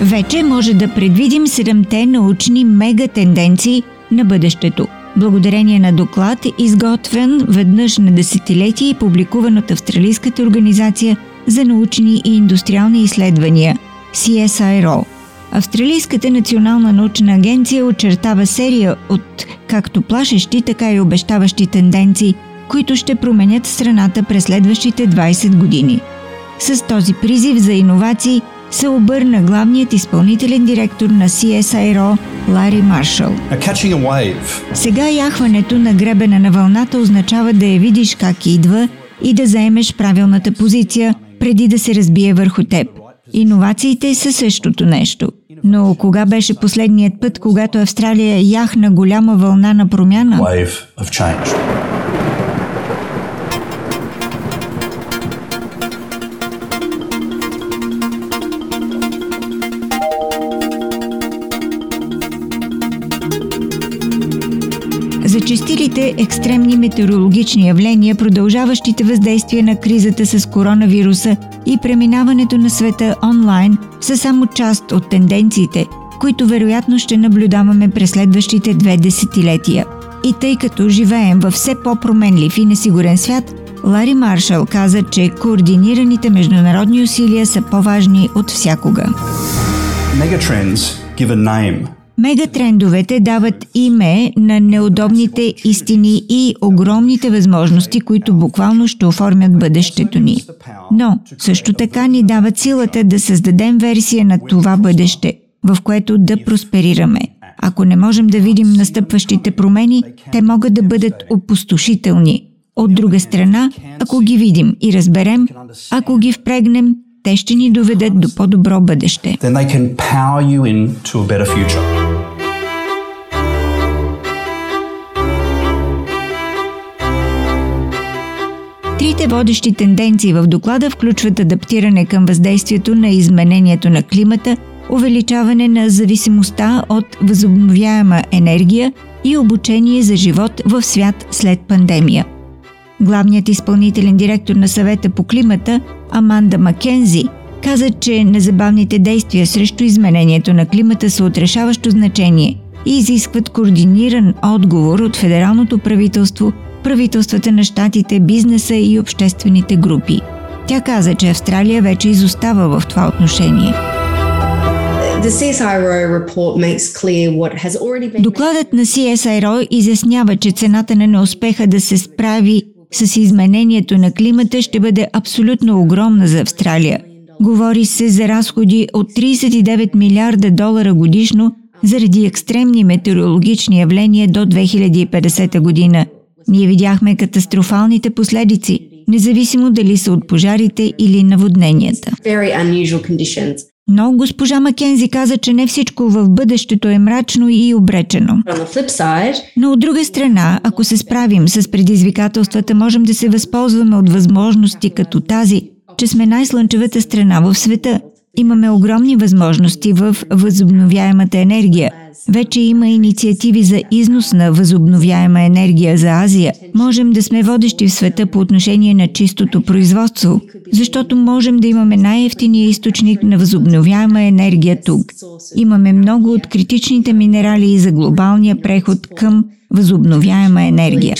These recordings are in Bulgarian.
Вече може да предвидим седемте научни мегатенденции на бъдещето. Благодарение на доклад, изготвен веднъж на десетилетие и публикуван от Австралийската организация за научни и индустриални изследвания CSIRO. Австралийската национална научна агенция очертава серия от както плашещи, така и обещаващи тенденции, които ще променят страната през следващите 20 години. С този призив за иновации се обърна главният изпълнителен директор на CSIRO Лари Маршал. Сега яхването на гребена на вълната означава да я видиш как идва и да заемеш правилната позиция, преди да се разбие върху теб. Иновациите са същото нещо. Но кога беше последният път, когато Австралия яхна голяма вълна на промяна? Зачестилите екстремни метеорологични явления, продължаващите въздействия на кризата с коронавируса и преминаването на света онлайн са само част от тенденциите, които вероятно ще наблюдаваме през следващите две десетилетия. И тъй като живеем във все по-променлив и несигурен свят, Лари Маршал каза, че координираните международни усилия са по-важни от всякога. Megatrends give a name Мегатрендовете дават име на неудобните истини и огромните възможности, които буквално ще оформят бъдещето ни. Но също така ни дават силата да създадем версия на това бъдеще, в което да просперираме. Ако не можем да видим настъпващите промени, те могат да бъдат опустошителни. От друга страна, ако ги видим и разберем, ако ги впрегнем, те ще ни доведат до по-добро бъдеще. Трите водещи тенденции в доклада включват адаптиране към въздействието на изменението на климата, увеличаване на зависимостта от възобновяема енергия и обучение за живот в свят след пандемия. Главният изпълнителен директор на съвета по климата Аманда Макензи каза, че незабавните действия срещу изменението на климата са от решаващо значение и изискват координиран отговор от федералното правителство – правителствата на щатите, бизнеса и обществените групи. Тя каза, че Австралия вече изостава в това отношение. Докладът на CSIRO изяснява, че цената на неуспеха да се справи с изменението на климата ще бъде абсолютно огромна за Австралия. Говори се за разходи от 39 милиарда долара годишно заради екстремни метеорологични явления до 2050 година ние видяхме катастрофалните последици, независимо дали са от пожарите или наводненията. Но госпожа Макензи каза, че не всичко в бъдещето е мрачно и обречено. Но от друга страна, ако се справим с предизвикателствата, можем да се възползваме от възможности като тази, че сме най-слънчевата страна в света. Имаме огромни възможности в възобновяемата енергия – вече има инициативи за износ на възобновяема енергия за Азия. Можем да сме водещи в света по отношение на чистото производство, защото можем да имаме най-ефтиния източник на възобновяема енергия тук. Имаме много от критичните минерали за глобалния преход към възобновяема енергия.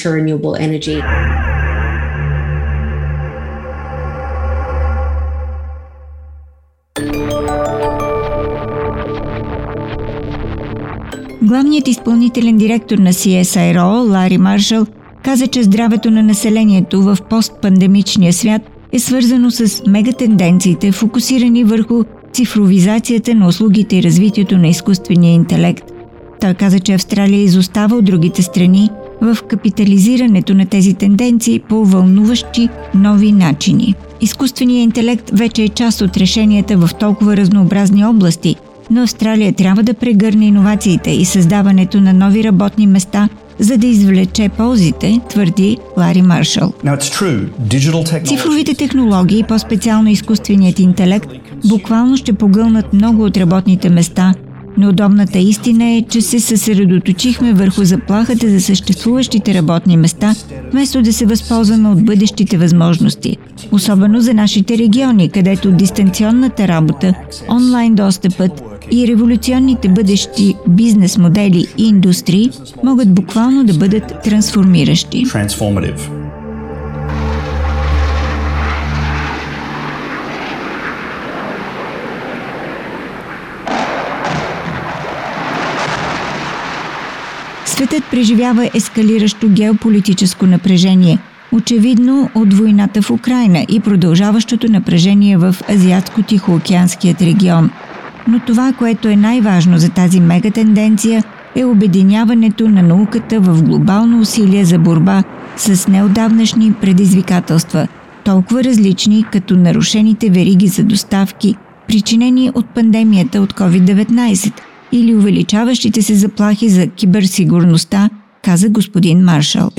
Главният изпълнителен директор на CSIRO, Лари Маршал, каза, че здравето на населението в постпандемичния свят е свързано с мегатенденциите, фокусирани върху цифровизацията на услугите и развитието на изкуствения интелект. Той каза, че Австралия изостава от другите страни в капитализирането на тези тенденции по вълнуващи нови начини. Изкуственият интелект вече е част от решенията в толкова разнообразни области, но Австралия трябва да прегърне иновациите и създаването на нови работни места, за да извлече ползите, твърди Лари Маршал. Цифровите технологии, по-специално изкуственият интелект, буквално ще погълнат много от работните места, Неудобната истина е, че се съсредоточихме върху заплахата за съществуващите работни места, вместо да се възползваме от бъдещите възможности. Особено за нашите региони, където дистанционната работа, онлайн достъпът и революционните бъдещи бизнес модели и индустрии могат буквално да бъдат трансформиращи. Светът преживява ескалиращо геополитическо напрежение, очевидно от войната в Украина и продължаващото напрежение в Азиатско-Тихоокеанският регион. Но това, което е най-важно за тази мегатенденция, е обединяването на науката в глобално усилие за борба с неодавнашни предизвикателства, толкова различни като нарушените вериги за доставки, причинени от пандемията от COVID-19 – или увеличаващите се заплахи за киберсигурността, каза господин Маршал.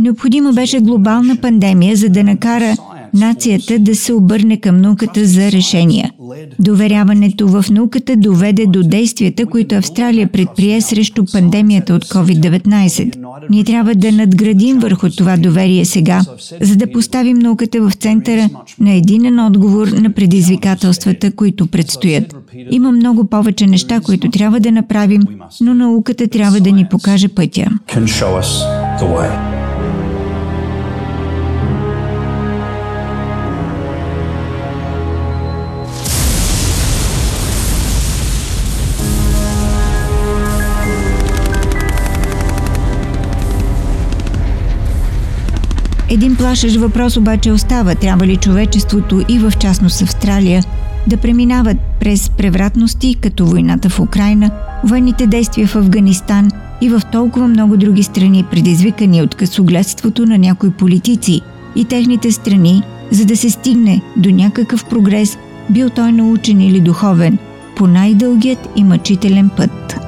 Необходимо беше глобална пандемия, за да накара нацията да се обърне към науката за решения. Доверяването в науката доведе до действията, които Австралия предприе срещу пандемията от COVID-19. Ние трябва да надградим върху това доверие сега, за да поставим науката в центъра на единен отговор на предизвикателствата, които предстоят. Има много повече неща, които трябва да направим, но науката трябва да ни покаже пътя. Един плашещ въпрос обаче остава. Трябва ли човечеството и в частност Австралия да преминават през превратности, като войната в Украина, военните действия в Афганистан и в толкова много други страни, предизвикани от късогледството на някои политици и техните страни, за да се стигне до някакъв прогрес, бил той научен или духовен, по най-дългият и мъчителен път.